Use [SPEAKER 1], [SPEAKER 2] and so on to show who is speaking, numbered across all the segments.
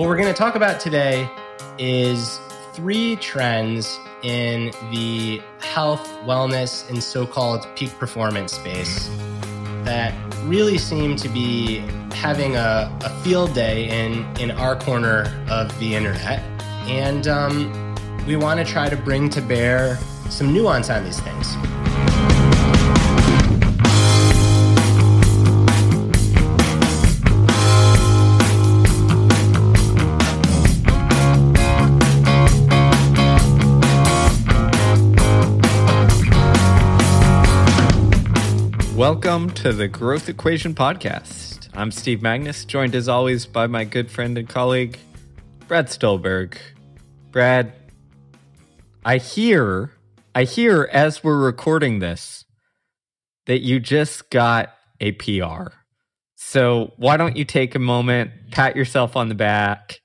[SPEAKER 1] What we're going to talk about today is three trends in the health, wellness, and so called peak performance space that really seem to be having a, a field day in, in our corner of the internet. And um, we want to try to bring to bear some nuance on these things.
[SPEAKER 2] Welcome to the Growth Equation Podcast. I'm Steve Magness, joined as always by my good friend and colleague, Brad Stulberg. Brad, I hear, I hear as we're recording this that you just got a PR. So why don't you take a moment, pat yourself on the back,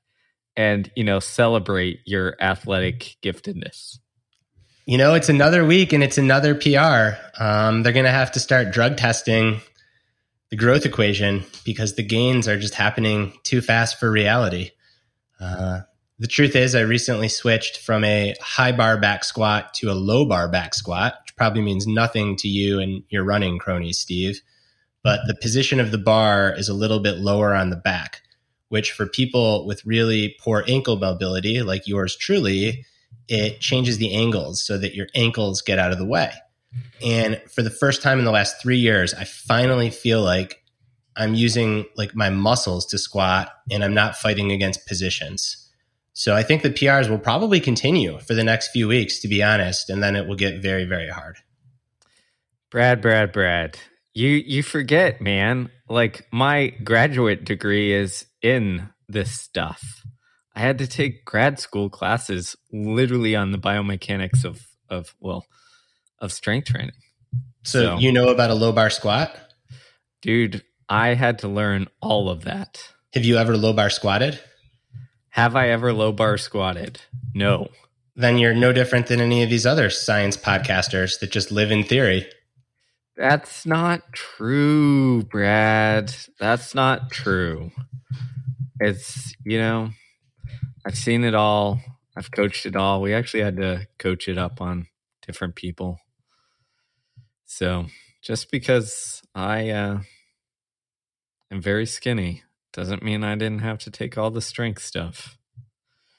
[SPEAKER 2] and you know celebrate your athletic giftedness?
[SPEAKER 1] You know, it's another week and it's another PR. Um, they're going to have to start drug testing the growth equation because the gains are just happening too fast for reality. Uh, the truth is, I recently switched from a high bar back squat to a low bar back squat, which probably means nothing to you and your running cronies, Steve. But the position of the bar is a little bit lower on the back, which for people with really poor ankle mobility, like yours truly, it changes the angles so that your ankles get out of the way. And for the first time in the last three years, I finally feel like I'm using like my muscles to squat and I'm not fighting against positions. So I think the PRs will probably continue for the next few weeks, to be honest, and then it will get very, very hard.
[SPEAKER 2] Brad, Brad, Brad, you you forget, man. Like my graduate degree is in this stuff. I had to take grad school classes literally on the biomechanics of of well of strength training.
[SPEAKER 1] So, so you know about a low bar squat?
[SPEAKER 2] Dude, I had to learn all of that.
[SPEAKER 1] Have you ever low bar squatted?
[SPEAKER 2] Have I ever low bar squatted? No.
[SPEAKER 1] Then you're no different than any of these other science podcasters that just live in theory.
[SPEAKER 2] That's not true, Brad. That's not true. It's, you know, I've seen it all. I've coached it all. We actually had to coach it up on different people. So just because I uh, am very skinny doesn't mean I didn't have to take all the strength stuff.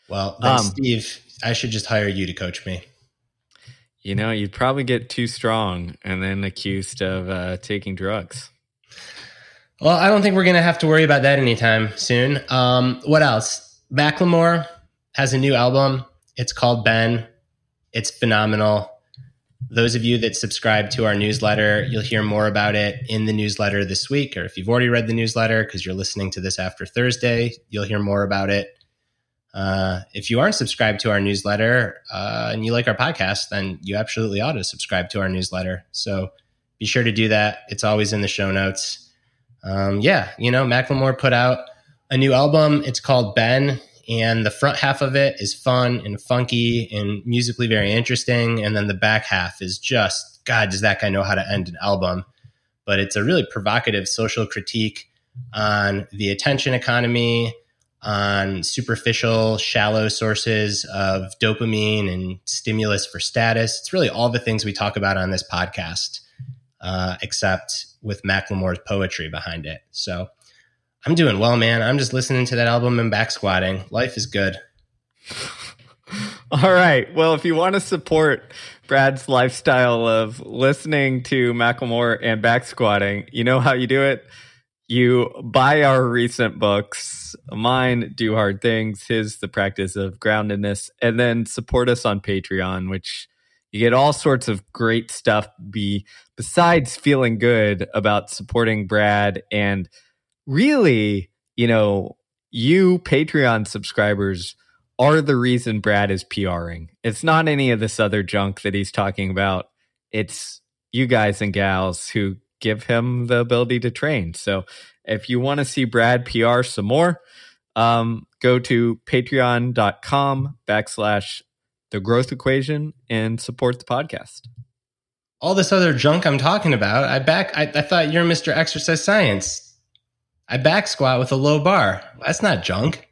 [SPEAKER 1] Well, um, Steve, I should just hire you to coach me.
[SPEAKER 2] You know, you'd probably get too strong and then accused of uh, taking drugs.
[SPEAKER 1] Well, I don't think we're going to have to worry about that anytime soon. Um, what else? Macklemore has a new album. It's called Ben. It's phenomenal. Those of you that subscribe to our newsletter, you'll hear more about it in the newsletter this week. Or if you've already read the newsletter because you're listening to this after Thursday, you'll hear more about it. Uh, if you aren't subscribed to our newsletter uh, and you like our podcast, then you absolutely ought to subscribe to our newsletter. So be sure to do that. It's always in the show notes. Um, yeah, you know, Macklemore put out a new album. It's called Ben, and the front half of it is fun and funky and musically very interesting. And then the back half is just, God, does that guy know how to end an album? But it's a really provocative social critique on the attention economy, on superficial, shallow sources of dopamine and stimulus for status. It's really all the things we talk about on this podcast, uh, except with Macklemore's poetry behind it. So, I'm doing well, man. I'm just listening to that album and back squatting. Life is good.
[SPEAKER 2] All right. Well, if you want to support Brad's lifestyle of listening to Macklemore and back squatting, you know how you do it. You buy our recent books. Mine, Do Hard Things, his, The Practice of Groundedness, and then support us on Patreon, which you get all sorts of great stuff be besides feeling good about supporting Brad and – really, you know, you Patreon subscribers are the reason Brad is PRing. It's not any of this other junk that he's talking about. It's you guys and gals who give him the ability to train. So if you want to see Brad PR some more, um, go to patreon.com backslash the growth equation and support the podcast.
[SPEAKER 1] All this other junk I'm talking about, I back I, I thought you're Mr. Exercise Science. I back squat with a low bar. That's not junk.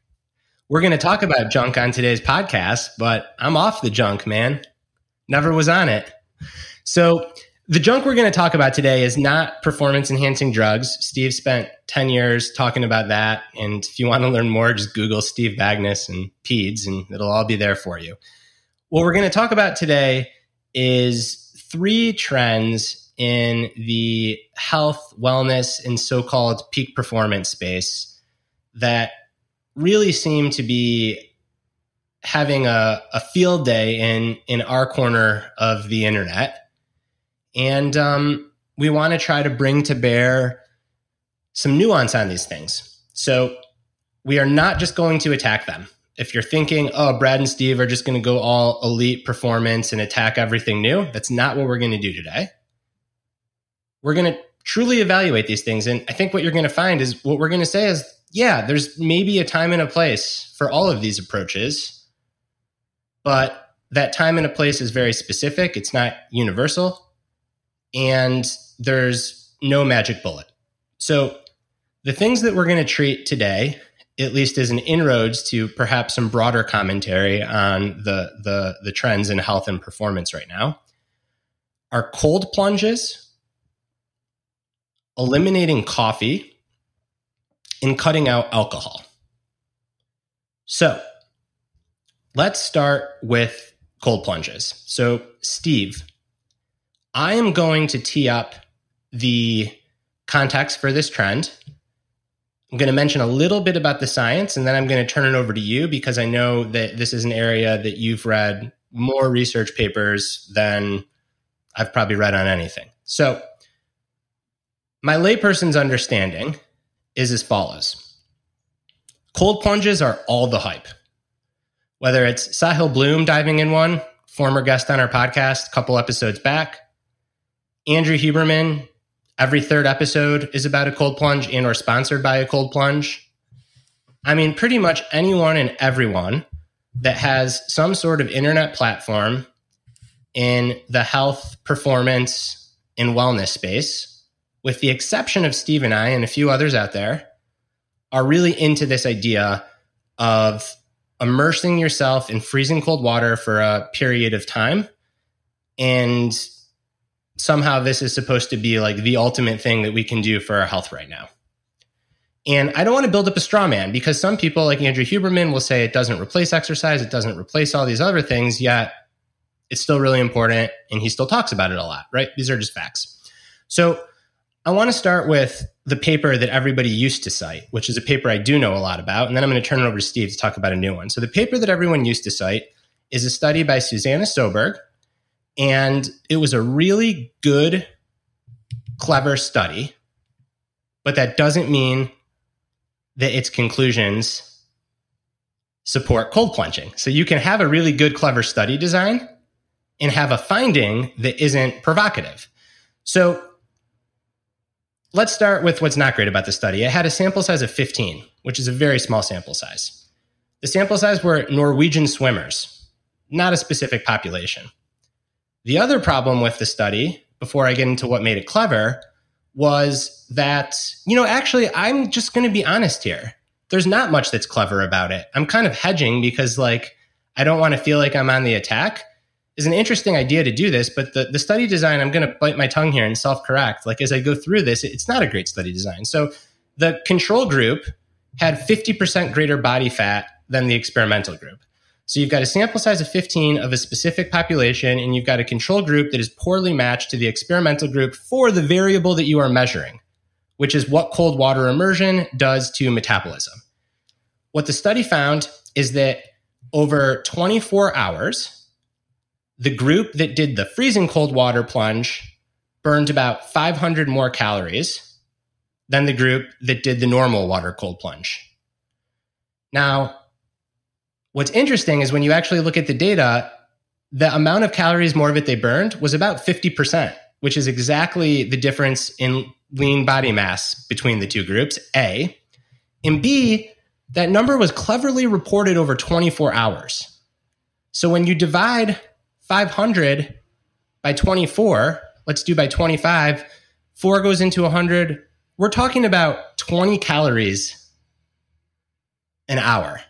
[SPEAKER 1] we're going to talk about junk on today's podcast, but I'm off the junk, man. Never was on it. So, the junk we're going to talk about today is not performance enhancing drugs. Steve spent 10 years talking about that. And if you want to learn more, just Google Steve Magness and PEDS, and it'll all be there for you. What we're going to talk about today is three trends in the health, wellness, and so called peak performance space that really seem to be having a, a field day in, in our corner of the internet and um, we want to try to bring to bear some nuance on these things. So we are not just going to attack them. If you're thinking, oh, Brad and Steve are just going to go all elite performance and attack everything new, that's not what we're going to do today. We're going to truly evaluate these things. And I think what you're going to find is what we're going to say is, yeah, there's maybe a time and a place for all of these approaches, but that time and a place is very specific. It's not universal and there's no magic bullet. So, the things that we're going to treat today, at least as an inroads to perhaps some broader commentary on the, the, the trends in health and performance right now, are cold plunges, eliminating coffee, and cutting out alcohol. So, let's start with cold plunges. So, Steve, I am going to tee up the context for this trend. I'm going to mention a little bit about the science and then I'm going to turn it over to you because I know that this is an area that you've read more research papers than I've probably read on anything. So, my layperson's understanding is as follows cold plunges are all the hype. Whether it's Sahil Bloom diving in one, former guest on our podcast a couple episodes back, Andrew Huberman, every third episode is about a cold plunge and or sponsored by a cold plunge. I mean, pretty much anyone and everyone that has some sort of internet platform in the health, performance, and wellness space, with the exception of Steve and I and a few others out there, are really into this idea of immersing yourself in freezing cold water for a period of time and somehow this is supposed to be like the ultimate thing that we can do for our health right now. And I don't want to build up a straw man because some people, like Andrew Huberman, will say it doesn't replace exercise, it doesn't replace all these other things, yet it's still really important. And he still talks about it a lot, right? These are just facts. So I want to start with the paper that everybody used to cite, which is a paper I do know a lot about. And then I'm going to turn it over to Steve to talk about a new one. So the paper that everyone used to cite is a study by Susanna Soberg, and it was a really good, clever study, but that doesn't mean that its conclusions support cold plunging. So you can have a really good, clever study design and have a finding that isn't provocative. So let's start with what's not great about the study. It had a sample size of 15, which is a very small sample size. The sample size were Norwegian swimmers, not a specific population. The other problem with the study, before I get into what made it clever, was that, you know, actually, I'm just going to be honest here. There's not much that's clever about it. I'm kind of hedging because, like, I don't want to feel like I'm on the attack. Is an interesting idea to do this, but the, the study design, I'm going to bite my tongue here and self correct. Like, as I go through this, it's not a great study design. So, the control group had 50% greater body fat than the experimental group. So you've got a sample size of 15 of a specific population, and you've got a control group that is poorly matched to the experimental group for the variable that you are measuring, which is what cold water immersion does to metabolism. What the study found is that over 24 hours, the group that did the freezing cold water plunge burned about 500 more calories than the group that did the normal water cold plunge. Now, What's interesting is when you actually look at the data, the amount of calories more of it they burned was about 50%, which is exactly the difference in lean body mass between the two groups, A. And B, that number was cleverly reported over 24 hours. So when you divide 500 by 24, let's do by 25, 4 goes into 100. We're talking about 20 calories an hour.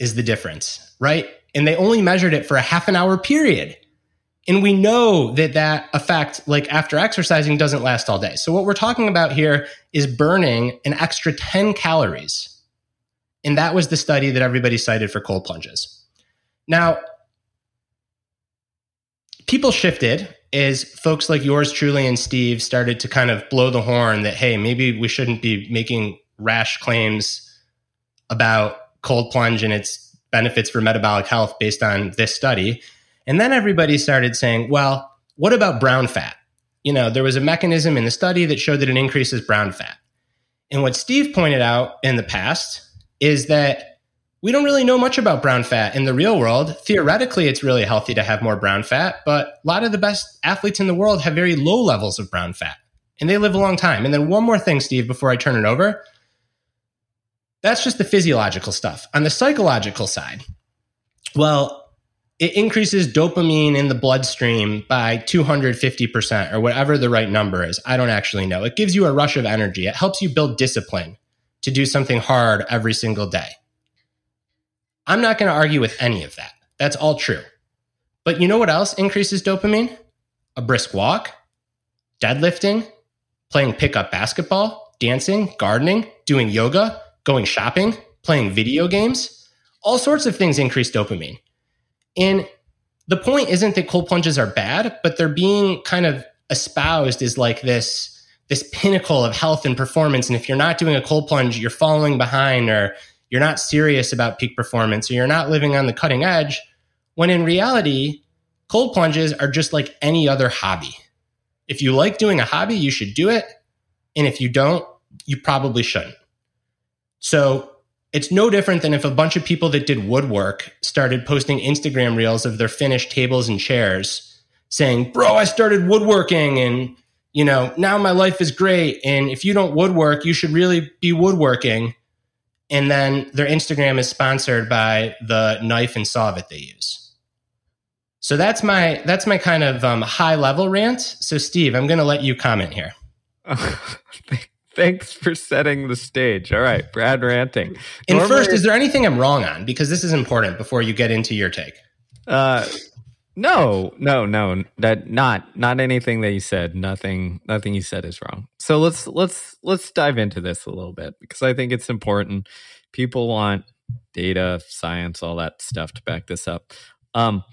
[SPEAKER 1] is the difference, right? And they only measured it for a half an hour period. And we know that that effect, like after exercising, doesn't last all day. So, what we're talking about here is burning an extra 10 calories. And that was the study that everybody cited for cold plunges. Now, people shifted as folks like yours truly and Steve started to kind of blow the horn that, hey, maybe we shouldn't be making rash claims about cold plunge and its benefits for metabolic health based on this study. And then everybody started saying, well, what about brown fat? You know, there was a mechanism in the study that showed that it increases brown fat. And what Steve pointed out in the past is that we don't really know much about brown fat in the real world. Theoretically, it's really healthy to have more brown fat, but a lot of the best athletes in the world have very low levels of brown fat and they live a long time. And then one more thing, Steve, before I turn it over. That's just the physiological stuff. On the psychological side, well, it increases dopamine in the bloodstream by 250% or whatever the right number is. I don't actually know. It gives you a rush of energy. It helps you build discipline to do something hard every single day. I'm not going to argue with any of that. That's all true. But you know what else increases dopamine? A brisk walk, deadlifting, playing pickup basketball, dancing, gardening, doing yoga, going shopping, playing video games. All sorts of things increase dopamine. And the point isn't that cold plunges are bad, but they're being kind of espoused as like this this pinnacle of health and performance. And if you're not doing a cold plunge, you're falling behind or you're not serious about peak performance or you're not living on the cutting edge, when in reality, cold plunges are just like any other hobby. If you like doing a hobby, you should do it. And if you don't, you probably shouldn't. So it's no different than if a bunch of people that did woodwork started posting Instagram reels of their finished tables and chairs saying, Bro, I started woodworking and, you know, now my life is great. And if you don't woodwork, you should really be woodworking and then their Instagram is sponsored by the knife and saw that they use. So that's my that's my kind of um, high level rant. So Steve, I'm going to let you comment here.
[SPEAKER 2] Thanks for setting the stage. All right, Brad ranting.
[SPEAKER 1] And Normally, first, is there anything I'm wrong on? Because this is important before you get into your take.
[SPEAKER 2] Uh, no, no, no. That not not anything that you said. Nothing nothing you said is wrong. So let's let's let's dive into this a little bit because I think it's important. People want data, science, all that stuff to back this up. Um,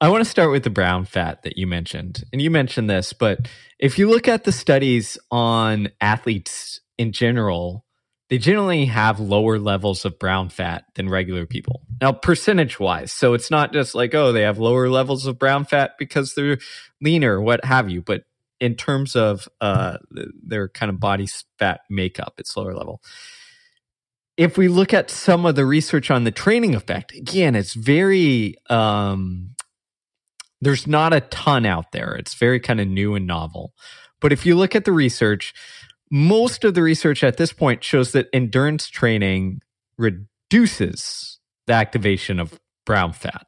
[SPEAKER 2] I want to start with the brown fat that you mentioned. And you mentioned this, but if you look at the studies on athletes in general, they generally have lower levels of brown fat than regular people. Now, percentage wise. So it's not just like, oh, they have lower levels of brown fat because they're leaner, what have you. But in terms of uh, their kind of body fat makeup, it's lower level. If we look at some of the research on the training effect, again, it's very, um, there's not a ton out there. It's very kind of new and novel. But if you look at the research, most of the research at this point shows that endurance training reduces the activation of brown fat.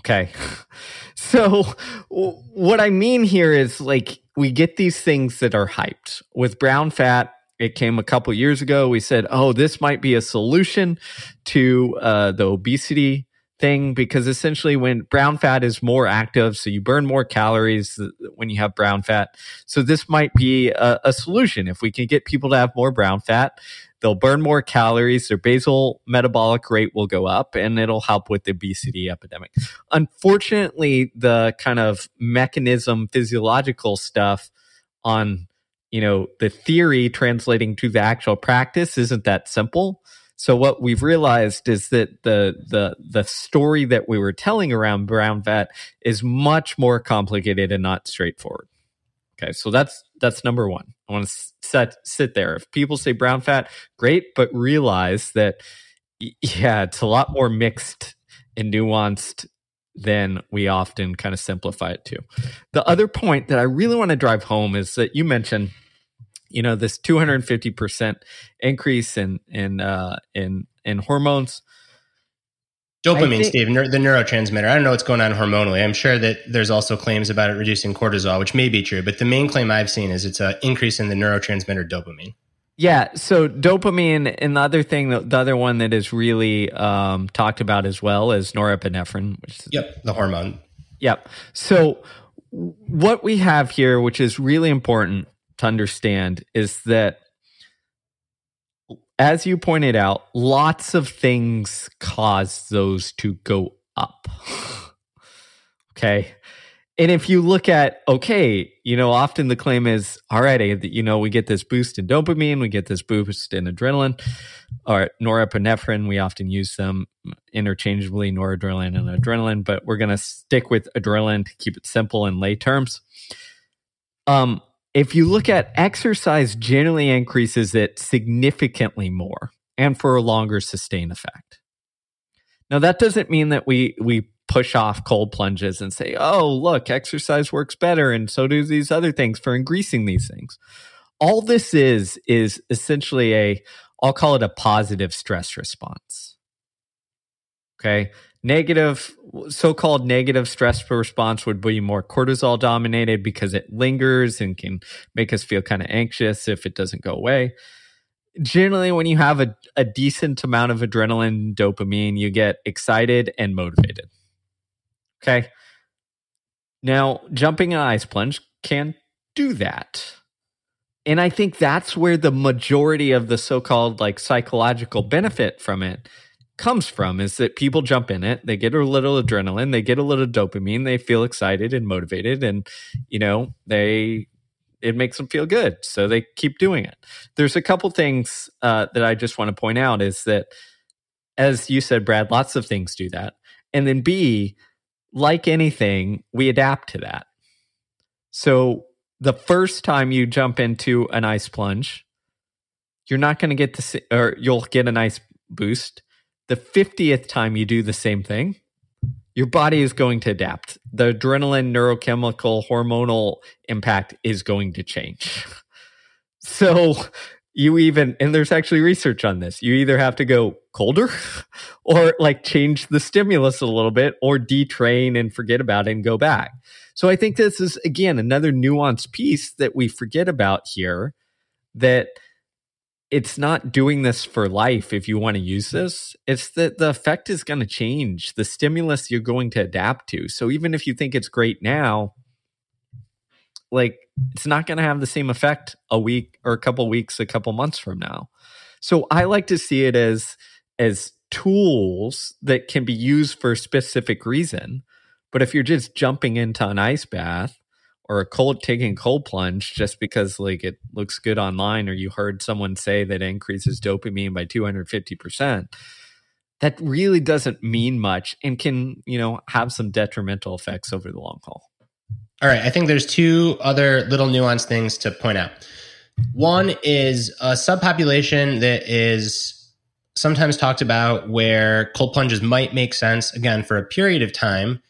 [SPEAKER 2] Okay. so, what I mean here is like we get these things that are hyped. With brown fat, it came a couple years ago. We said, oh, this might be a solution to uh, the obesity thing because essentially when brown fat is more active so you burn more calories uh, when you have brown fat. So this might be a, a, solution. If we can get people to have more brown fat they'll burn more calories their basal metabolic rate will go up and it'll help with the obesity epidemic. Unfortunately the kind of mechanism physiological stuff on you know the theory translating to the actual practice isn't that simple so what we've realized is that the the the story that we were telling around brown fat is much more complicated and not straightforward. Okay, so that's that's number one. I want to set sit there. If people say brown fat, great, but realize that yeah, it's a lot more mixed and nuanced than we often kind of simplify it to. The other point that I really want to drive home is that you mentioned you know this 250% increase in in uh in in hormones
[SPEAKER 1] dopamine think, steve the neurotransmitter i don't know what's going on hormonally i'm sure that there's also claims about it reducing cortisol which may be true but the main claim i've seen is it's an increase in the neurotransmitter dopamine
[SPEAKER 2] Yeah. So dopamine, and the other thing, the other one that is really um, talked about as well is norepinephrine. Which is,
[SPEAKER 1] yep, the hormone.
[SPEAKER 2] Yep. So what we have here, which is really important to understand, is that as you pointed out, lots of things cause those to go up. okay. And if you look at, okay, you know, often the claim is, all right, you know, we get this boost in dopamine, we get this boost in adrenaline or norepinephrine. We often use them interchangeably, noradrenaline and adrenaline, but we're going to stick with adrenaline to keep it simple in lay terms. Um, if you look at exercise, generally increases it significantly more and for a longer sustained effect. Now, that doesn't mean that we we push off cold plunges and say, "Oh, look, exercise works better, and so do these other things for increasing these things." All this is is essentially a I'll call it a positive stress response. Okay, negative so-called negative stress response would be more cortisol dominated because it lingers and can make us feel kind of anxious if it doesn't go away. Generally when you have a, a decent amount of adrenaline dopamine you get excited and motivated. Okay? Now jumping an ice plunge can do that. And i think that's where the majority of the so-called like psychological benefit from it comes from is that people jump in it, they get a little adrenaline, they get a little dopamine, they feel excited and motivated, and you know, they it makes them feel good, so they keep doing it. There's a couple things uh, that I just want to point out is that, as you said, Brad, lots of things do that, and then B, like anything, we adapt to that. So the first time you jump into an ice plunge, you're not going to get the or you'll get a nice boost the 50th time you do the same thing, your body is going to adapt. The adrenaline neurochemical hormonal impact is going to change. so you even and there's actually research on this. You either have to go colder or like change the stimulus a little bit or detrain and forget about it and go back. So I think this is again another nuanced piece that we forget about here that it's not doing this for life if you want to use this. It's that the effect is going to change. The stimulus you're going to adapt to. So even if you think it's great now, like it's not going to have the same effect a week or a couple weeks, a couple months from now. So I like to see it as as tools that can be used for a specific reason. But if you're just jumping into an ice bath or a cold taking cold plunge just because like it looks good online or you heard someone say that increases dopamine by 250% that really doesn't mean much and can you know have some detrimental effects over the long haul.
[SPEAKER 1] All right. I think there's two other little nuanced things to point out. One is a subpopulation that is sometimes talked about where cold plunges might make sense again for a period of time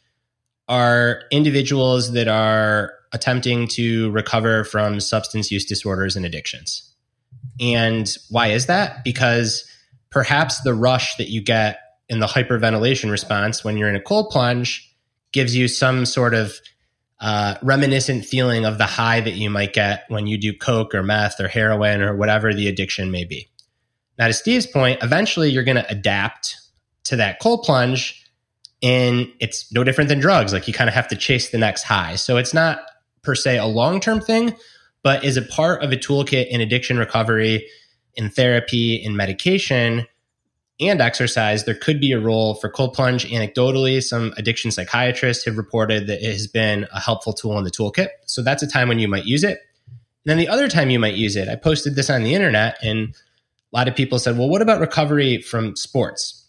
[SPEAKER 1] are individuals that are attempting to recover from substance use disorders and addictions. And why is that? Because perhaps the rush that you get in the hyperventilation response when you're in a cold plunge gives you some sort of uh, reminiscent feeling of the high that you might get when you do coke or meth or heroin or whatever the addiction may be. Now, to Steve's point, eventually you're going to adapt to that cold plunge, and it's no different than drugs. Like you kind of have to chase the next high. So it's not per se a long term thing, but is a part of a toolkit in addiction recovery, in therapy, in medication, and exercise. There could be a role for cold plunge. Anecdotally, some addiction psychiatrists have reported that it has been a helpful tool in the toolkit. So that's a time when you might use it. And then the other time you might use it, I posted this on the internet and a lot of people said, well, what about recovery from sports?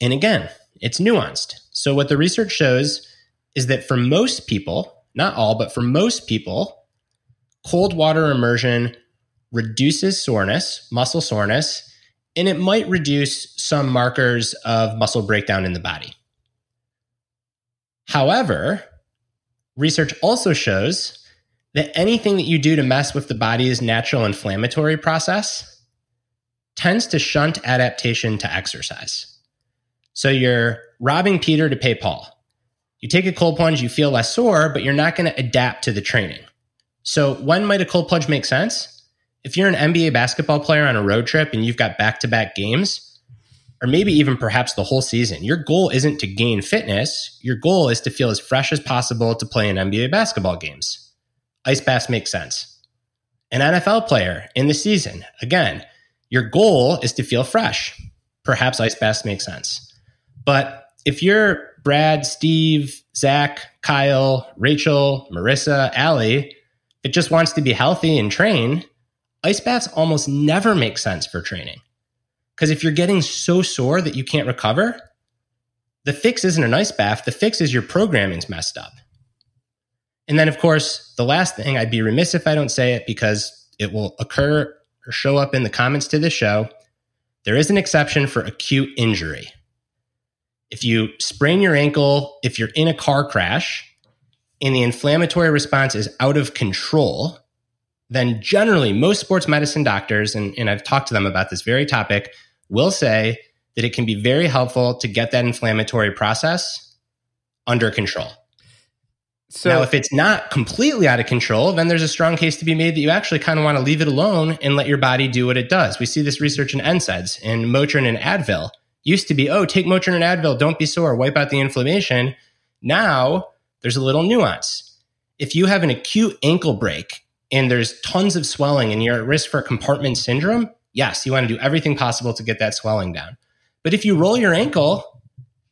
[SPEAKER 1] And again, it's nuanced. So, what the research shows is that for most people, not all, but for most people, cold water immersion reduces soreness, muscle soreness, and it might reduce some markers of muscle breakdown in the body. However, research also shows that anything that you do to mess with the body's natural inflammatory process tends to shunt adaptation to exercise. So you're robbing Peter to pay Paul. You take a cold plunge, you feel less sore, but you're not going to adapt to the training. So, when might a cold plunge make sense? If you're an NBA basketball player on a road trip and you've got back to back games, or maybe even perhaps the whole season, your goal isn't to gain fitness. Your goal is to feel as fresh as possible to play in NBA basketball games. Ice baths make sense. An NFL player in the season, again, your goal is to feel fresh. Perhaps ice baths make sense. But if you're Brad, Steve, Zach, Kyle, Rachel, Marissa, Allie, it just wants to be healthy and train, ice baths almost never make sense for training. Because if you're getting so sore that you can't recover, the fix isn't an ice bath. The fix is your programming's messed up. And then, of course, the last thing, I'd be remiss if I don't say it because it will occur or show up in the comments to this show. There is an exception for acute injury. If you sprain your ankle, if you're in a car crash, and the inflammatory response is out of control, then generally most sports medicine doctors, and, and I've talked to them about this very topic, will say that it can be very helpful to get that inflammatory process under control. So now, if it's not completely out of control, then there's a strong case to be made that you actually kind of want to leave it alone and let your body do what it does. We see this research in NSAIDs in Motrin and Advil. Used to be, oh, take Motrin and Advil, don't be sore, wipe out the inflammation. Now there's a little nuance. If you have an acute ankle break and there's tons of swelling and you're at risk for compartment syndrome, yes, you want to do everything possible to get that swelling down. But if you roll your ankle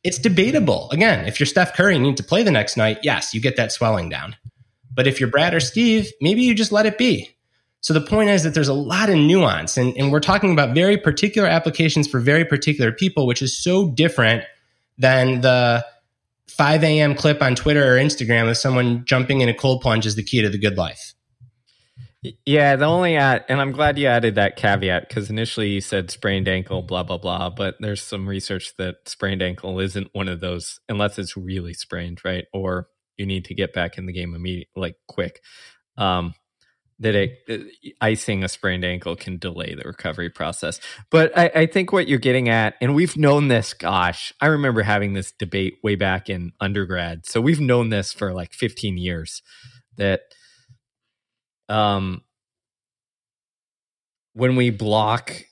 [SPEAKER 1] it's debatable. Again, if you're Steph Curry and you need to play the next night, yes, you get that swelling down. But if you're Brad or Steve, maybe you just let it be. So the point is that there's a lot of nuance, and, and we're talking about very particular applications for very particular people, which is so different than the 5 a.m. clip on Twitter or Instagram of someone jumping in a cold plunge is the key to the good life.
[SPEAKER 2] Yeah, the only add, and I'm glad you added that caveat because initially you said sprained ankle, blah blah blah. But there's some research that sprained ankle isn't one of those unless it's really sprained, right? Or you need to get back in the game immediately, like quick. Um, that it, uh, icing a sprained ankle can delay the recovery process. But I, I think what you're getting at, and we've known this. Gosh, I remember having this debate way back in undergrad. So we've known this for like 15 years that um, when we block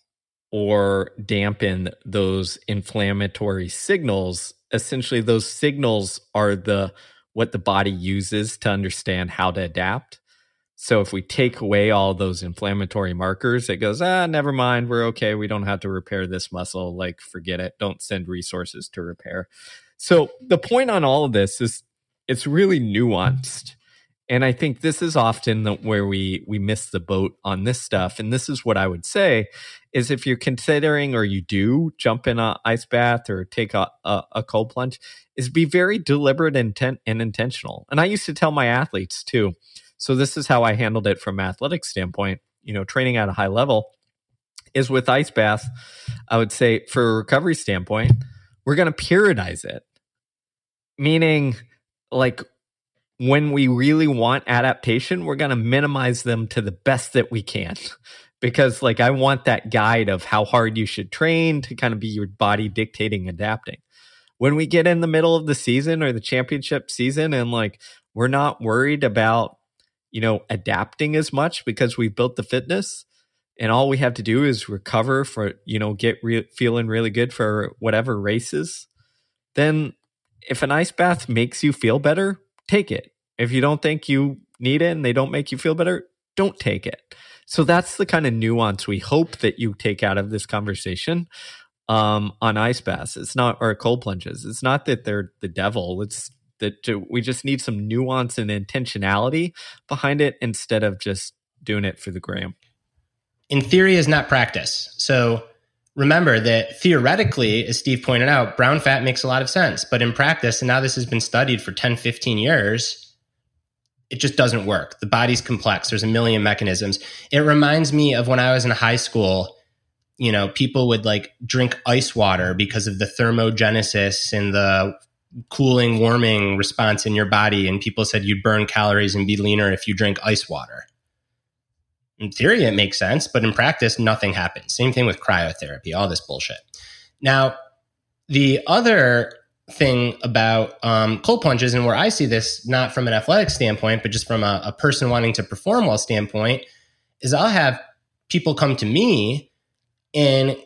[SPEAKER 2] or dampen those inflammatory signals, essentially those signals are the what the body uses to understand how to adapt. So if we take away all those inflammatory markers, it goes, ah, never mind, we're okay. We don't have to repair this muscle. Like, forget it. Don't send resources to repair. So the point on all of this is it's really nuanced and i think this is often the, where we we miss the boat on this stuff and this is what i would say is if you're considering or you do jump in a ice bath or take a, a, a cold plunge is be very deliberate intent and intentional and i used to tell my athletes too so this is how i handled it from an athletic standpoint you know training at a high level is with ice bath i would say for a recovery standpoint we're going to periodize it meaning like when we really want adaptation, we're going to minimize them to the best that we can. because, like, I want that guide of how hard you should train to kind of be your body dictating adapting. When we get in the middle of the season or the championship season and, like, we're not worried about, you know, adapting as much because we built the fitness and all we have to do is recover for, you know, get re- feeling really good for whatever races, then if an ice bath makes you feel better, take it. If you don't think you need it and they don't make you feel better, don't take it. So that's the kind of nuance we hope that you take out of this conversation um, on ice baths. It's not or cold plunges. It's not that they're the devil. It's that we just need some nuance and intentionality behind it instead of just doing it for the gram.
[SPEAKER 1] In theory is not practice. So remember that theoretically, as Steve pointed out, brown fat makes a lot of sense. But in practice, and now this has been studied for 10, 15 years, it just doesn't work. The body's complex. There's a million mechanisms. It reminds me of when I was in high school, you know, people would like drink ice water because of the thermogenesis and the cooling, warming response in your body. And people said you'd burn calories and be leaner if you drink ice water in theory, it makes sense, but in practice, nothing happens. Same thing with cryotherapy, all this bullshit. Now, the other thing about um, cold plunges, and where I see this not from an athletic standpoint, but just from a, a person wanting to perform well standpoint, is I'll have people come to me and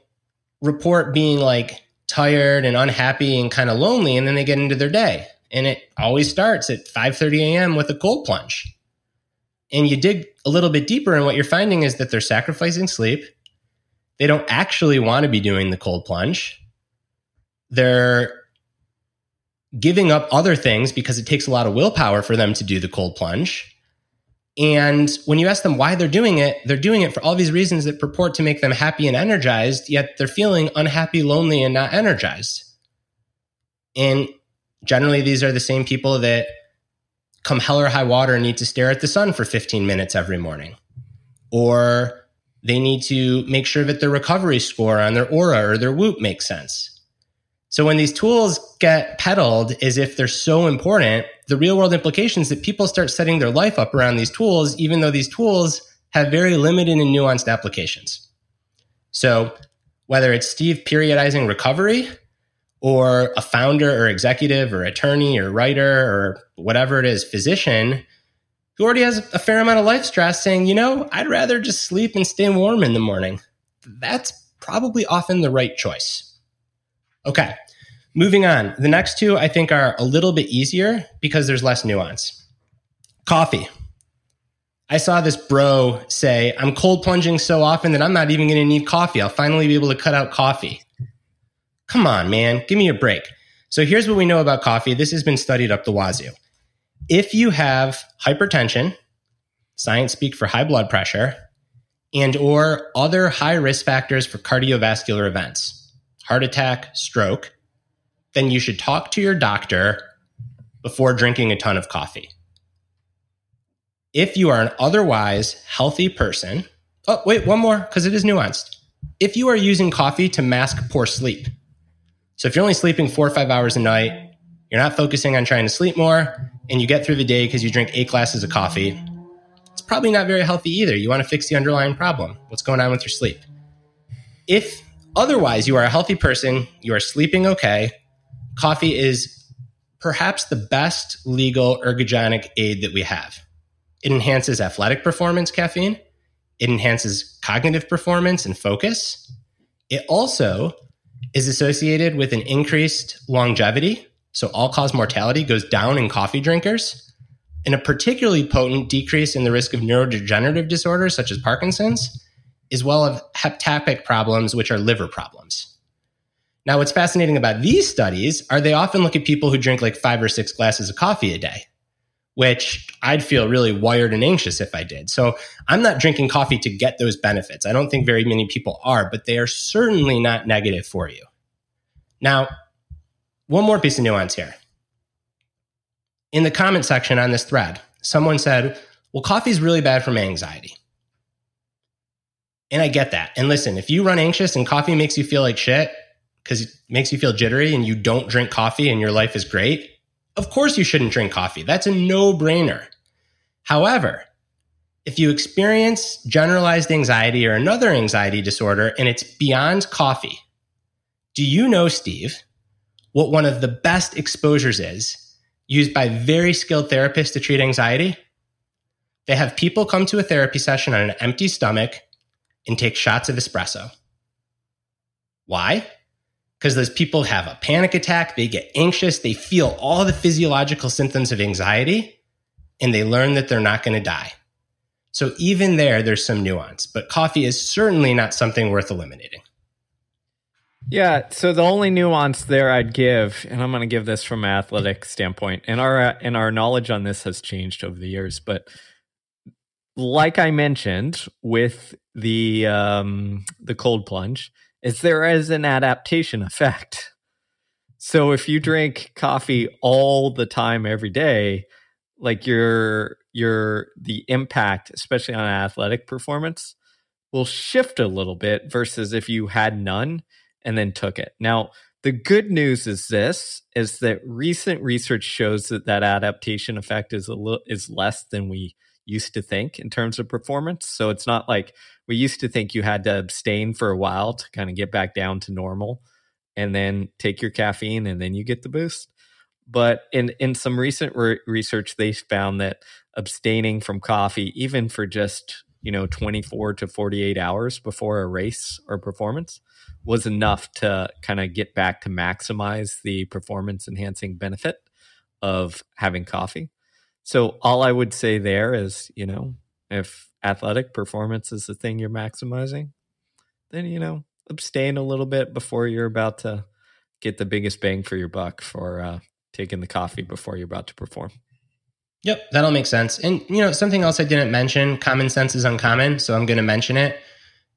[SPEAKER 1] report being like tired and unhappy and kind of lonely and then they get into their day and it always starts at 5:30 a.m. with a cold plunge. And you dig a little bit deeper and what you're finding is that they're sacrificing sleep. They don't actually want to be doing the cold plunge. They're giving up other things because it takes a lot of willpower for them to do the cold plunge. And when you ask them why they're doing it, they're doing it for all these reasons that purport to make them happy and energized, yet they're feeling unhappy, lonely, and not energized. And generally, these are the same people that come hell or high water and need to stare at the sun for 15 minutes every morning. Or they need to make sure that their recovery score on their Oura or their Whoop makes sense. So when these tools get peddled as if they're so important, the real world implications that people start setting their life up around these tools, even though these tools have very limited and nuanced applications. So whether it's Steve periodizing recovery or a founder or executive or attorney or writer or whatever it is, physician who already has a fair amount of life stress saying, you know, I'd rather just sleep and stay warm in the morning. That's probably often the right choice. Okay, moving on. The next two I think are a little bit easier because there's less nuance. Coffee. I saw this bro say, I'm cold plunging so often that I'm not even going to need coffee. I'll finally be able to cut out coffee. Come on, man, give me a break. So here's what we know about coffee. This has been studied up the wazoo. If you have hypertension, science speak for high blood pressure, and or other high risk factors for cardiovascular events, heart attack, stroke, then you should talk to your doctor before drinking a ton of coffee. If you are an otherwise healthy person, oh, wait, one more, because it is nuanced. If you are using coffee to mask poor sleep, so if you're only sleeping four or five hours a night, you're not focusing on trying to sleep more, and you get through the day because you drink eight glasses of coffee, it's probably not very healthy either. You want to fix the underlying problem. What's going on with your sleep? If Otherwise, you are a healthy person, you are sleeping okay. Coffee is perhaps the best legal ergogenic aid that we have. It enhances athletic performance, caffeine. It enhances cognitive performance and focus. It also is associated with an increased longevity. So all cause mortality goes down in coffee drinkers and a particularly potent decrease in the risk of neurodegenerative disorders such as Parkinson's as well as hepatopic problems, which are liver problems. Now, what's fascinating about these studies are they often look at people who drink like five or six glasses of coffee a day, which I'd feel really wired and anxious if I did. So I'm not drinking coffee to get those benefits. I don't think very many people are, but they are certainly not negative for you. Now, one more piece of nuance here. In the comment section on this thread, someone said, Well, coffee is really bad for my anxiety. And I get that. And listen, if you run anxious and coffee makes you feel like shit because it makes you feel jittery and you don't drink coffee and your life is great, of course you shouldn't drink coffee. That's a no brainer. However, if you experience generalized anxiety or another anxiety disorder and it's beyond coffee, do you know, Steve, what one of the best exposures is used by very skilled therapists to treat anxiety? They have people come to a therapy session on an empty stomach and take shots of espresso. Why? Because those people have a panic attack, they get anxious, they feel all the physiological symptoms of anxiety, and they learn that they're not going to die. So even there, there's some nuance, but coffee is certainly not something worth eliminating.
[SPEAKER 2] Yeah, so the only nuance there I'd give, and I'm going to give this from an athletic standpoint, and our and our knowledge on this has changed over the years, but like I mentioned with the um, the cold plunge, is there is an adaptation effect. So if you drink coffee all the time every day, like your your the impact, especially on athletic performance, will shift a little bit versus if you had none and then took it. Now, the good news is this is that recent research shows that that adaptation effect is a little is less than we used to think in terms of performance. So it's not like we used to think you had to abstain for a while to kind of get back down to normal and then take your caffeine and then you get the boost. But in, in some recent re- research, they found that abstaining from coffee, even for just you know, 24 to 48 hours before a race or performance was enough to kind of get back to maximize the performance enhancing benefit of having coffee. So all I would say there is, you know, if athletic performance is the thing you're maximizing, then you know, abstain a little bit before you're about to get the biggest bang for your buck for uh, taking the coffee before you're about to perform.
[SPEAKER 1] Yep, that'll make sense. And you know, something else I didn't mention, common sense is uncommon, so I'm going to mention it.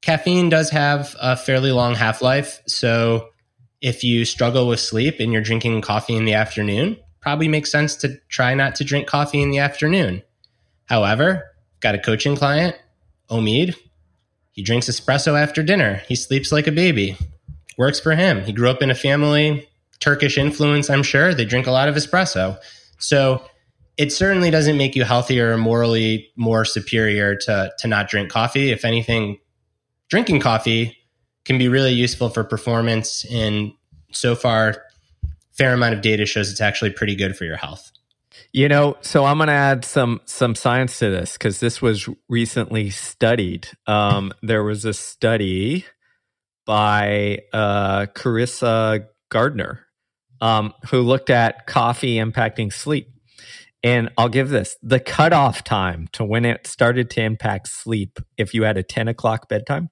[SPEAKER 1] Caffeine does have a fairly long half-life, so if you struggle with sleep and you're drinking coffee in the afternoon, probably makes sense to try not to drink coffee in the afternoon. However, got a coaching client, Omid. He drinks espresso after dinner. He sleeps like a baby. Works for him. He grew up in a family, Turkish influence, I'm sure. They drink a lot of espresso. So it certainly doesn't make you healthier or morally more superior to to not drink coffee. If anything, drinking coffee can be really useful for performance. And so far, fair amount of data shows it's actually pretty good for your health.
[SPEAKER 2] You know, so I'm going to add some some science to this because this was recently studied. Um, there was a study by uh, Carissa Gardner um, who looked at coffee impacting sleep. And I'll give this the cutoff time to when it started to impact sleep, if you had a 10 o'clock bedtime,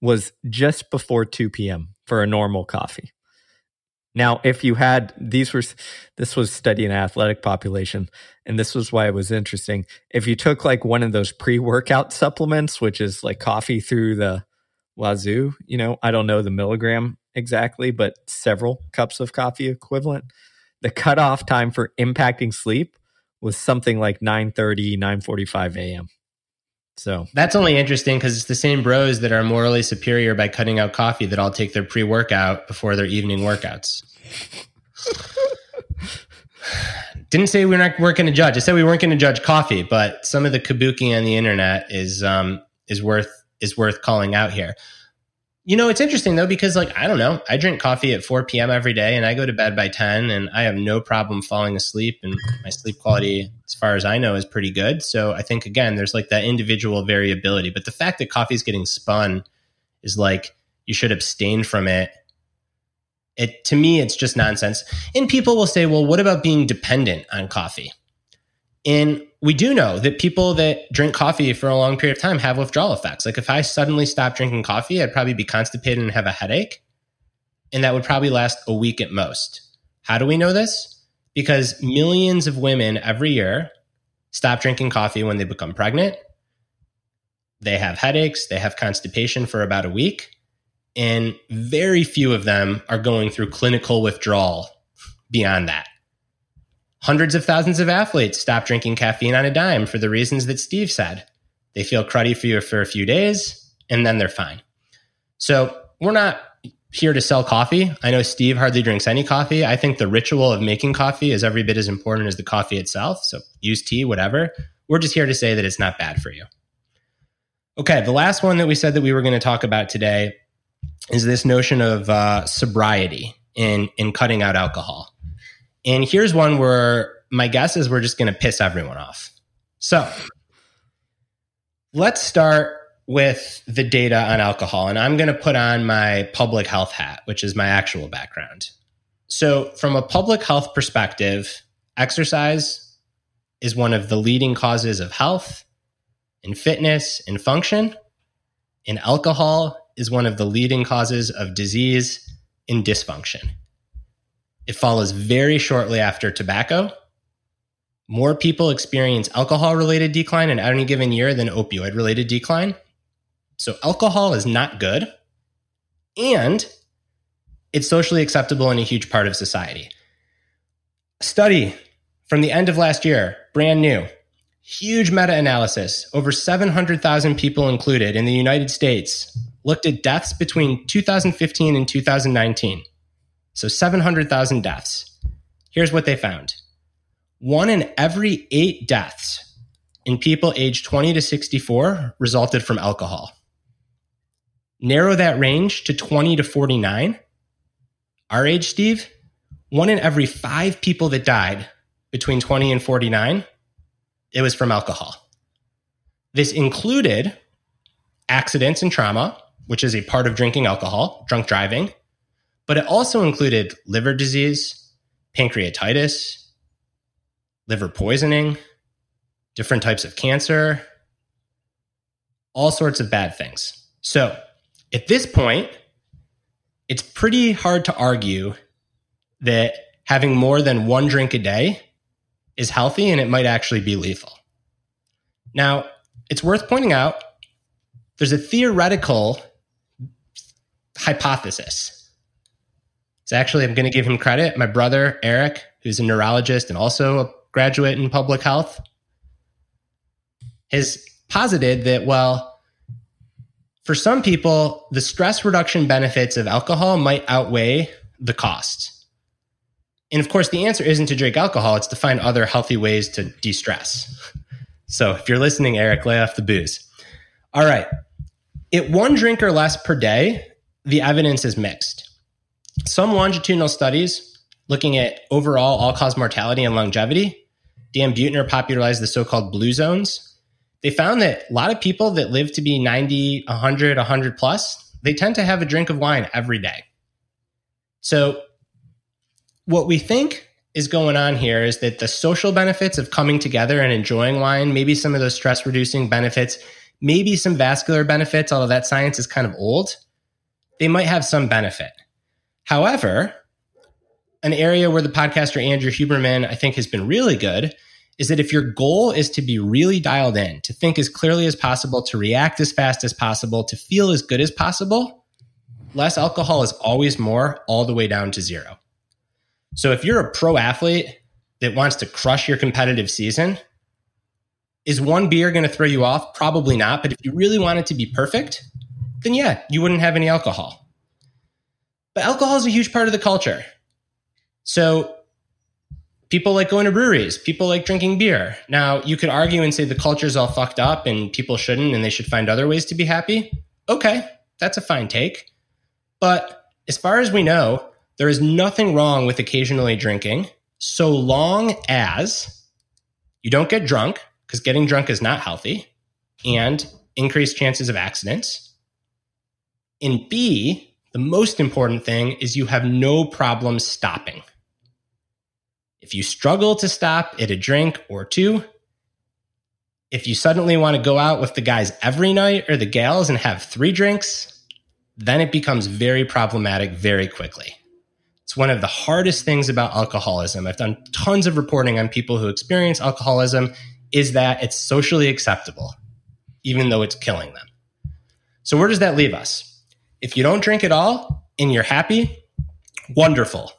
[SPEAKER 2] was just before 2 p.m. for a normal coffee. Now, if you had these were this was studying athletic population, and this was why it was interesting. If you took like one of those pre-workout supplements, which is like coffee through the wazoo, you know, I don't know the milligram exactly, but several cups of coffee equivalent the cutoff time for impacting sleep was something like 9.30 9.45 a.m so
[SPEAKER 1] that's only interesting because it's the same bros that are morally superior by cutting out coffee that all take their pre-workout before their evening workouts. Didn't say we are not weren't going to judge. I said we weren't going to judge coffee but some of the kabuki on the internet is um is worth is worth calling out here you know, it's interesting though, because like, I don't know, I drink coffee at 4 p.m. every day and I go to bed by 10 and I have no problem falling asleep. And my sleep quality, as far as I know, is pretty good. So I think, again, there's like that individual variability. But the fact that coffee is getting spun is like, you should abstain from it. It to me, it's just nonsense. And people will say, well, what about being dependent on coffee? And we do know that people that drink coffee for a long period of time have withdrawal effects. Like if I suddenly stopped drinking coffee, I'd probably be constipated and have a headache. And that would probably last a week at most. How do we know this? Because millions of women every year stop drinking coffee when they become pregnant. They have headaches, they have constipation for about a week, and very few of them are going through clinical withdrawal beyond that. Hundreds of thousands of athletes stop drinking caffeine on a dime for the reasons that Steve said. They feel cruddy for you for a few days and then they're fine. So we're not here to sell coffee. I know Steve hardly drinks any coffee. I think the ritual of making coffee is every bit as important as the coffee itself. So use tea, whatever. We're just here to say that it's not bad for you. Okay, the last one that we said that we were going to talk about today is this notion of uh, sobriety in in cutting out alcohol. And here's one where my guess is we're just going to piss everyone off. So let's start with the data on alcohol. And I'm going to put on my public health hat, which is my actual background. So, from a public health perspective, exercise is one of the leading causes of health and fitness and function. And alcohol is one of the leading causes of disease and dysfunction. It follows very shortly after tobacco. More people experience alcohol related decline in any given year than opioid related decline. So, alcohol is not good. And it's socially acceptable in a huge part of society. Study from the end of last year, brand new, huge meta analysis, over 700,000 people included in the United States, looked at deaths between 2015 and 2019. So 700,000 deaths. Here's what they found one in every eight deaths in people aged 20 to 64 resulted from alcohol. Narrow that range to 20 to 49. Our age, Steve, one in every five people that died between 20 and 49, it was from alcohol. This included accidents and trauma, which is a part of drinking alcohol, drunk driving, but it also included liver disease, pancreatitis, liver poisoning, different types of cancer, all sorts of bad things. So at this point, it's pretty hard to argue that having more than one drink a day is healthy and it might actually be lethal. Now, it's worth pointing out there's a theoretical hypothesis. It's actually, I'm going to give him credit. My brother, Eric, who's a neurologist and also a graduate in public health, has posited that, well, for some people, the stress reduction benefits of alcohol might outweigh the cost. And of course, the answer isn't to drink alcohol, it's to find other healthy ways to de stress. So if you're listening, Eric, lay off the booze. All right. At one drink or less per day, the evidence is mixed. Some longitudinal studies looking at overall all cause mortality and longevity, Dan Buettner popularized the so called blue zones. They found that a lot of people that live to be 90, 100, 100 plus, they tend to have a drink of wine every day. So, what we think is going on here is that the social benefits of coming together and enjoying wine, maybe some of those stress reducing benefits, maybe some vascular benefits, although that science is kind of old, they might have some benefit. However, an area where the podcaster Andrew Huberman, I think, has been really good is that if your goal is to be really dialed in, to think as clearly as possible, to react as fast as possible, to feel as good as possible, less alcohol is always more, all the way down to zero. So if you're a pro athlete that wants to crush your competitive season, is one beer going to throw you off? Probably not. But if you really want it to be perfect, then yeah, you wouldn't have any alcohol. But alcohol is a huge part of the culture. So people like going to breweries, people like drinking beer. Now, you could argue and say the culture's all fucked up and people shouldn't and they should find other ways to be happy. Okay, that's a fine take. But as far as we know, there is nothing wrong with occasionally drinking so long as you don't get drunk because getting drunk is not healthy and increased chances of accidents. And B, the most important thing is you have no problem stopping. If you struggle to stop at a drink or two, if you suddenly want to go out with the guys every night or the gals and have three drinks, then it becomes very problematic very quickly. It's one of the hardest things about alcoholism. I've done tons of reporting on people who experience alcoholism is that it's socially acceptable, even though it's killing them. So, where does that leave us? If you don't drink at all and you're happy, wonderful.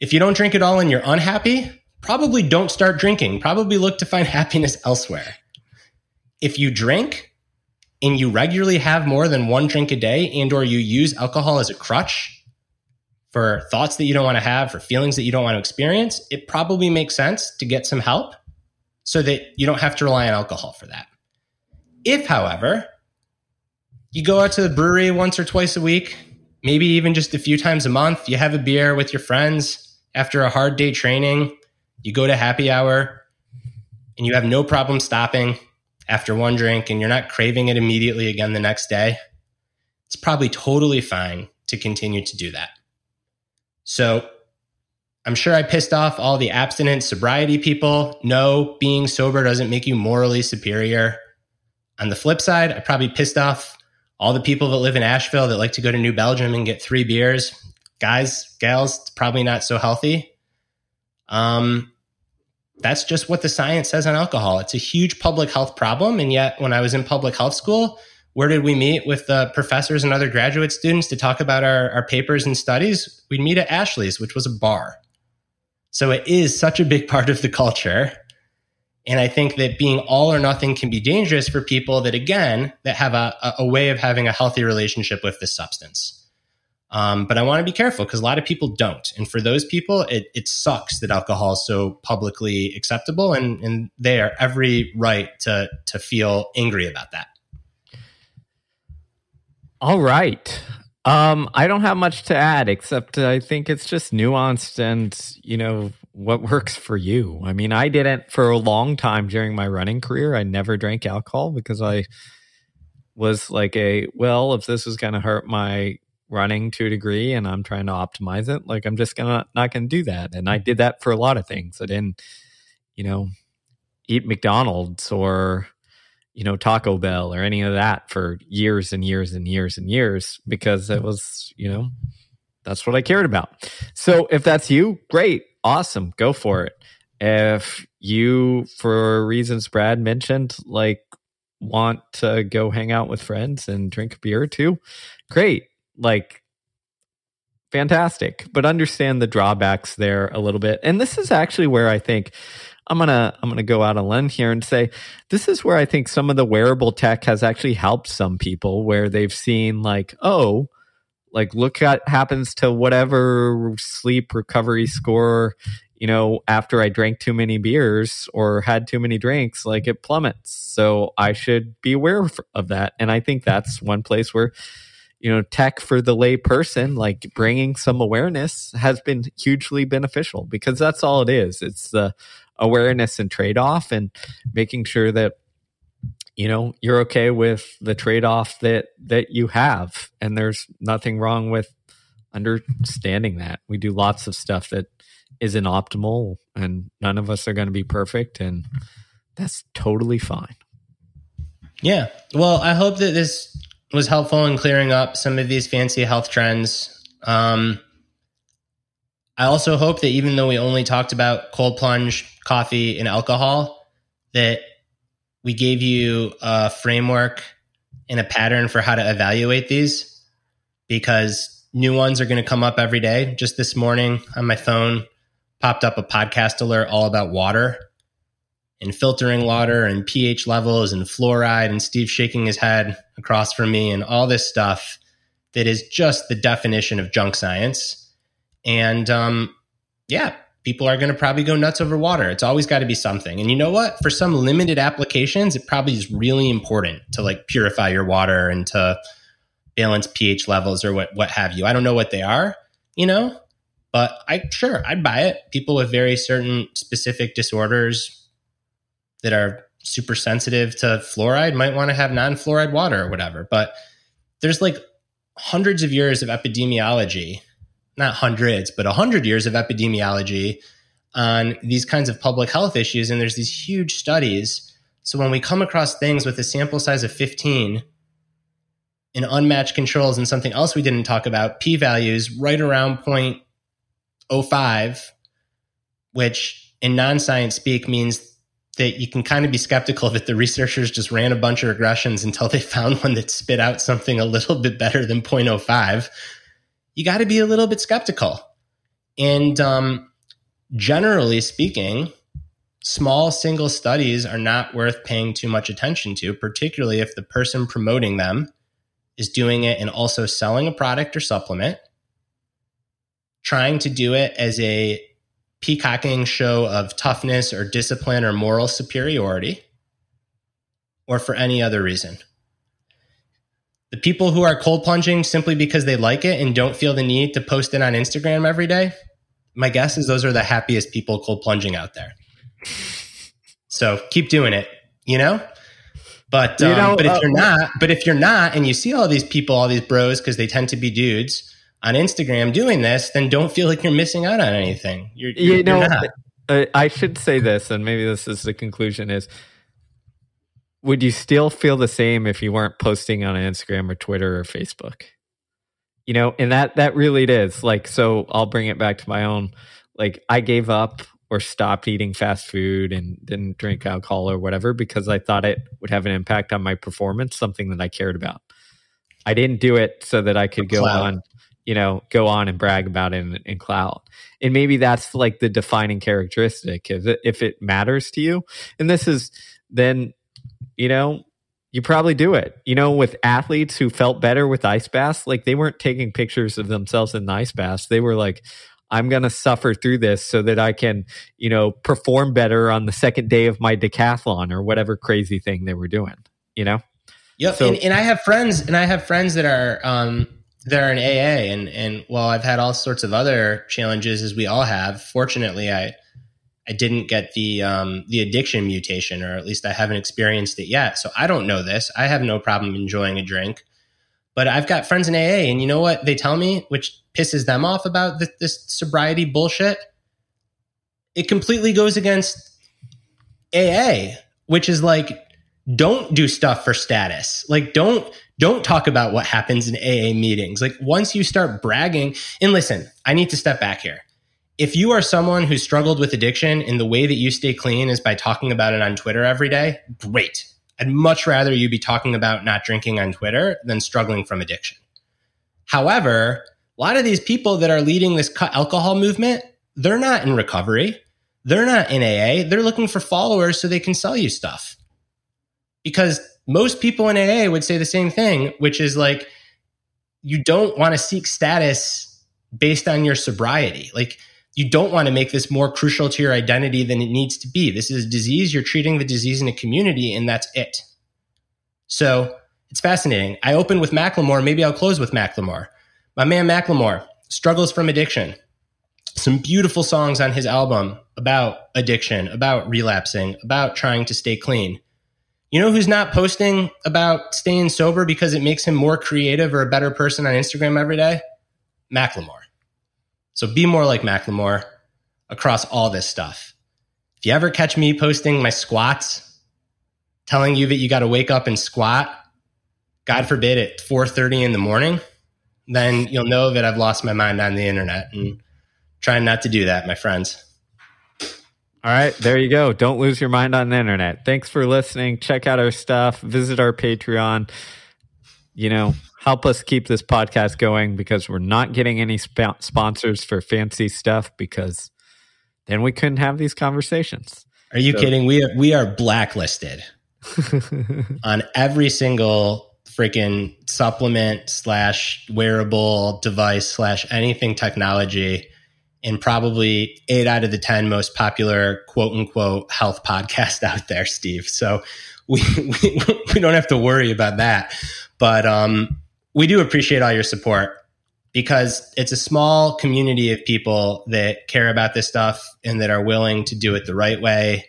[SPEAKER 1] If you don't drink at all and you're unhappy, probably don't start drinking. Probably look to find happiness elsewhere. If you drink and you regularly have more than one drink a day and or you use alcohol as a crutch for thoughts that you don't want to have, for feelings that you don't want to experience, it probably makes sense to get some help so that you don't have to rely on alcohol for that. If, however, you go out to the brewery once or twice a week, maybe even just a few times a month, you have a beer with your friends after a hard day training, you go to happy hour, and you have no problem stopping after one drink and you're not craving it immediately again the next day, it's probably totally fine to continue to do that. So I'm sure I pissed off all the abstinent sobriety people. No, being sober doesn't make you morally superior. On the flip side, I probably pissed off all the people that live in Asheville that like to go to New Belgium and get three beers. Guys, gals, it's probably not so healthy. Um, that's just what the science says on alcohol. It's a huge public health problem. And yet, when I was in public health school, where did we meet with the professors and other graduate students to talk about our, our papers and studies? We'd meet at Ashley's, which was a bar. So it is such a big part of the culture. And I think that being all or nothing can be dangerous for people that, again, that have a, a way of having a healthy relationship with this substance. Um, but I want to be careful because a lot of people don't. And for those people, it, it sucks that alcohol is so publicly acceptable, and, and they are every right to, to feel angry about that.
[SPEAKER 2] All right. Um, I don't have much to add except I think it's just nuanced and, you know, what works for you. I mean, I didn't for a long time during my running career. I never drank alcohol because I was like a well, if this is going to hurt my running to a degree and I'm trying to optimize it, like I'm just gonna not gonna do that. And I did that for a lot of things. I didn't, you know, eat McDonald's or you know Taco Bell or any of that for years and years and years and years because it was, you know, that's what I cared about. So if that's you, great, awesome, go for it. If you, for reasons Brad mentioned, like want to go hang out with friends and drink a beer too, great. Like fantastic. But understand the drawbacks there a little bit. And this is actually where i think i'm gonna i'm gonna go out on limb here and say this is where i think some of the wearable tech has actually helped some people where they've seen like oh like look at happens to whatever sleep recovery score you know after i drank too many beers or had too many drinks like it plummets so i should be aware of that and i think that's one place where you know, tech for the lay person, like bringing some awareness has been hugely beneficial because that's all it is. It's the awareness and trade off and making sure that you know you're okay with the trade off that that you have and there's nothing wrong with understanding that. We do lots of stuff that isn't optimal and none of us are going to be perfect and that's totally fine.
[SPEAKER 1] Yeah. Well, I hope that this was helpful in clearing up some of these fancy health trends. Um, I also hope that even though we only talked about cold plunge, coffee, and alcohol, that we gave you a framework and a pattern for how to evaluate these because new ones are going to come up every day. Just this morning on my phone popped up a podcast alert all about water and filtering water and pH levels and fluoride and Steve shaking his head across from me and all this stuff that is just the definition of junk science. And um, yeah, people are going to probably go nuts over water. It's always got to be something. And you know what? For some limited applications, it probably is really important to like purify your water and to balance pH levels or what what have you. I don't know what they are, you know, but I sure I'd buy it. People with very certain specific disorders that are super sensitive to fluoride might want to have non-fluoride water or whatever. But there's like hundreds of years of epidemiology, not hundreds, but a hundred years of epidemiology on these kinds of public health issues. And there's these huge studies. So when we come across things with a sample size of 15 and unmatched controls and something else we didn't talk about, p values right around 0.05, which in non science speak means that you can kind of be skeptical that the researchers just ran a bunch of regressions until they found one that spit out something a little bit better than 0.05 you got to be a little bit skeptical and um, generally speaking small single studies are not worth paying too much attention to particularly if the person promoting them is doing it and also selling a product or supplement trying to do it as a peacocking show of toughness or discipline or moral superiority, or for any other reason. The people who are cold plunging simply because they like it and don't feel the need to post it on Instagram every day, my guess is those are the happiest people cold plunging out there. So keep doing it, you know? But um, you know, but if uh, you're not, but if you're not, and you see all these people, all these bros, because they tend to be dudes, on Instagram doing this, then don't feel like you're missing out on anything. You're, you're
[SPEAKER 2] you know, I should say this, and maybe this is the conclusion: is would you still feel the same if you weren't posting on Instagram or Twitter or Facebook? You know, and that that really it is. Like, so I'll bring it back to my own. Like, I gave up or stopped eating fast food and didn't drink alcohol or whatever because I thought it would have an impact on my performance, something that I cared about. I didn't do it so that I could go on you know, go on and brag about it in, in cloud. And maybe that's like the defining characteristic if it, if it matters to you. And this is then, you know, you probably do it. You know, with athletes who felt better with ice baths, like they weren't taking pictures of themselves in the ice baths. They were like, I'm going to suffer through this so that I can, you know, perform better on the second day of my decathlon or whatever crazy thing they were doing, you know?
[SPEAKER 1] Yep. So, and, and I have friends and I have friends that are, um, they're an AA, and and while I've had all sorts of other challenges as we all have, fortunately, I I didn't get the um, the addiction mutation, or at least I haven't experienced it yet. So I don't know this. I have no problem enjoying a drink, but I've got friends in AA, and you know what they tell me, which pisses them off about this, this sobriety bullshit. It completely goes against AA, which is like, don't do stuff for status. Like, don't don't talk about what happens in AA meetings. Like, once you start bragging, and listen, I need to step back here if you are someone who struggled with addiction and the way that you stay clean is by talking about it on Twitter every day, great. I'd much rather you be talking about not drinking on Twitter than struggling from addiction. However, a lot of these people that are leading this cut alcohol movement, they're not in recovery. They're not in AA. They're looking for followers so they can sell you stuff. Because most people in AA would say the same thing, which is like, you don't want to seek status based on your sobriety. Like, you don't want to make this more crucial to your identity than it needs to be. This is a disease. You're treating the disease in a community, and that's it. So it's fascinating. I opened with Macklemore. Maybe I'll close with Macklemore. My man Macklemore struggles from addiction. Some beautiful songs on his album about addiction, about relapsing, about trying to stay clean. You know who's not posting about staying sober because it makes him more creative or a better person on Instagram every day? Macklemore. So be more like Macklemore across all this stuff. If you ever catch me posting my squats, telling you that you got to wake up and squat, God forbid at 4:30 in the morning, then you'll know that I've lost my mind on the internet and trying not to do that, my friends.
[SPEAKER 2] All right, there you go. Don't lose your mind on the internet. Thanks for listening. Check out our stuff, visit our Patreon. You know, help us keep this podcast going because we're not getting any sp- sponsors for fancy stuff because then we couldn't have these conversations.
[SPEAKER 1] Are you so. kidding? We are, we are blacklisted on every single freaking supplement slash wearable device slash anything technology in probably eight out of the 10 most popular quote unquote health podcast out there, Steve. So we, we, we don't have to worry about that. But um, we do appreciate all your support because it's a small community of people that care about this stuff and that are willing to do it the right way,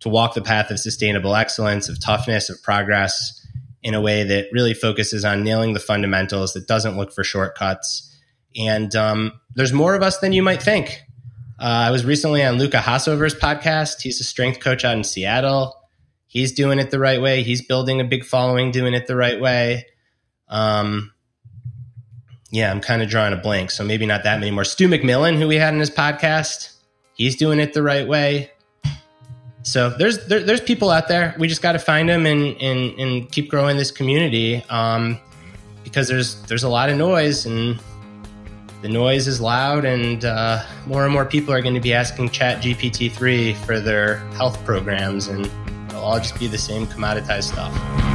[SPEAKER 1] to walk the path of sustainable excellence, of toughness, of progress in a way that really focuses on nailing the fundamentals, that doesn't look for shortcuts. And um, there's more of us than you might think. Uh, I was recently on Luka Hocevar's podcast. He's a strength coach out in Seattle. He's doing it the right way. He's building a big following, doing it the right way. Um, yeah, I'm kind of drawing a blank, so maybe not that many more. Stu McMillan, who we had in his podcast, he's doing it the right way. So there's there, there's people out there. We just got to find them and, and and keep growing this community um, because there's there's a lot of noise and the noise is loud and uh, more and more people are going to be asking Chat GPT three for their health programs and it'll all just be the same commoditized stuff.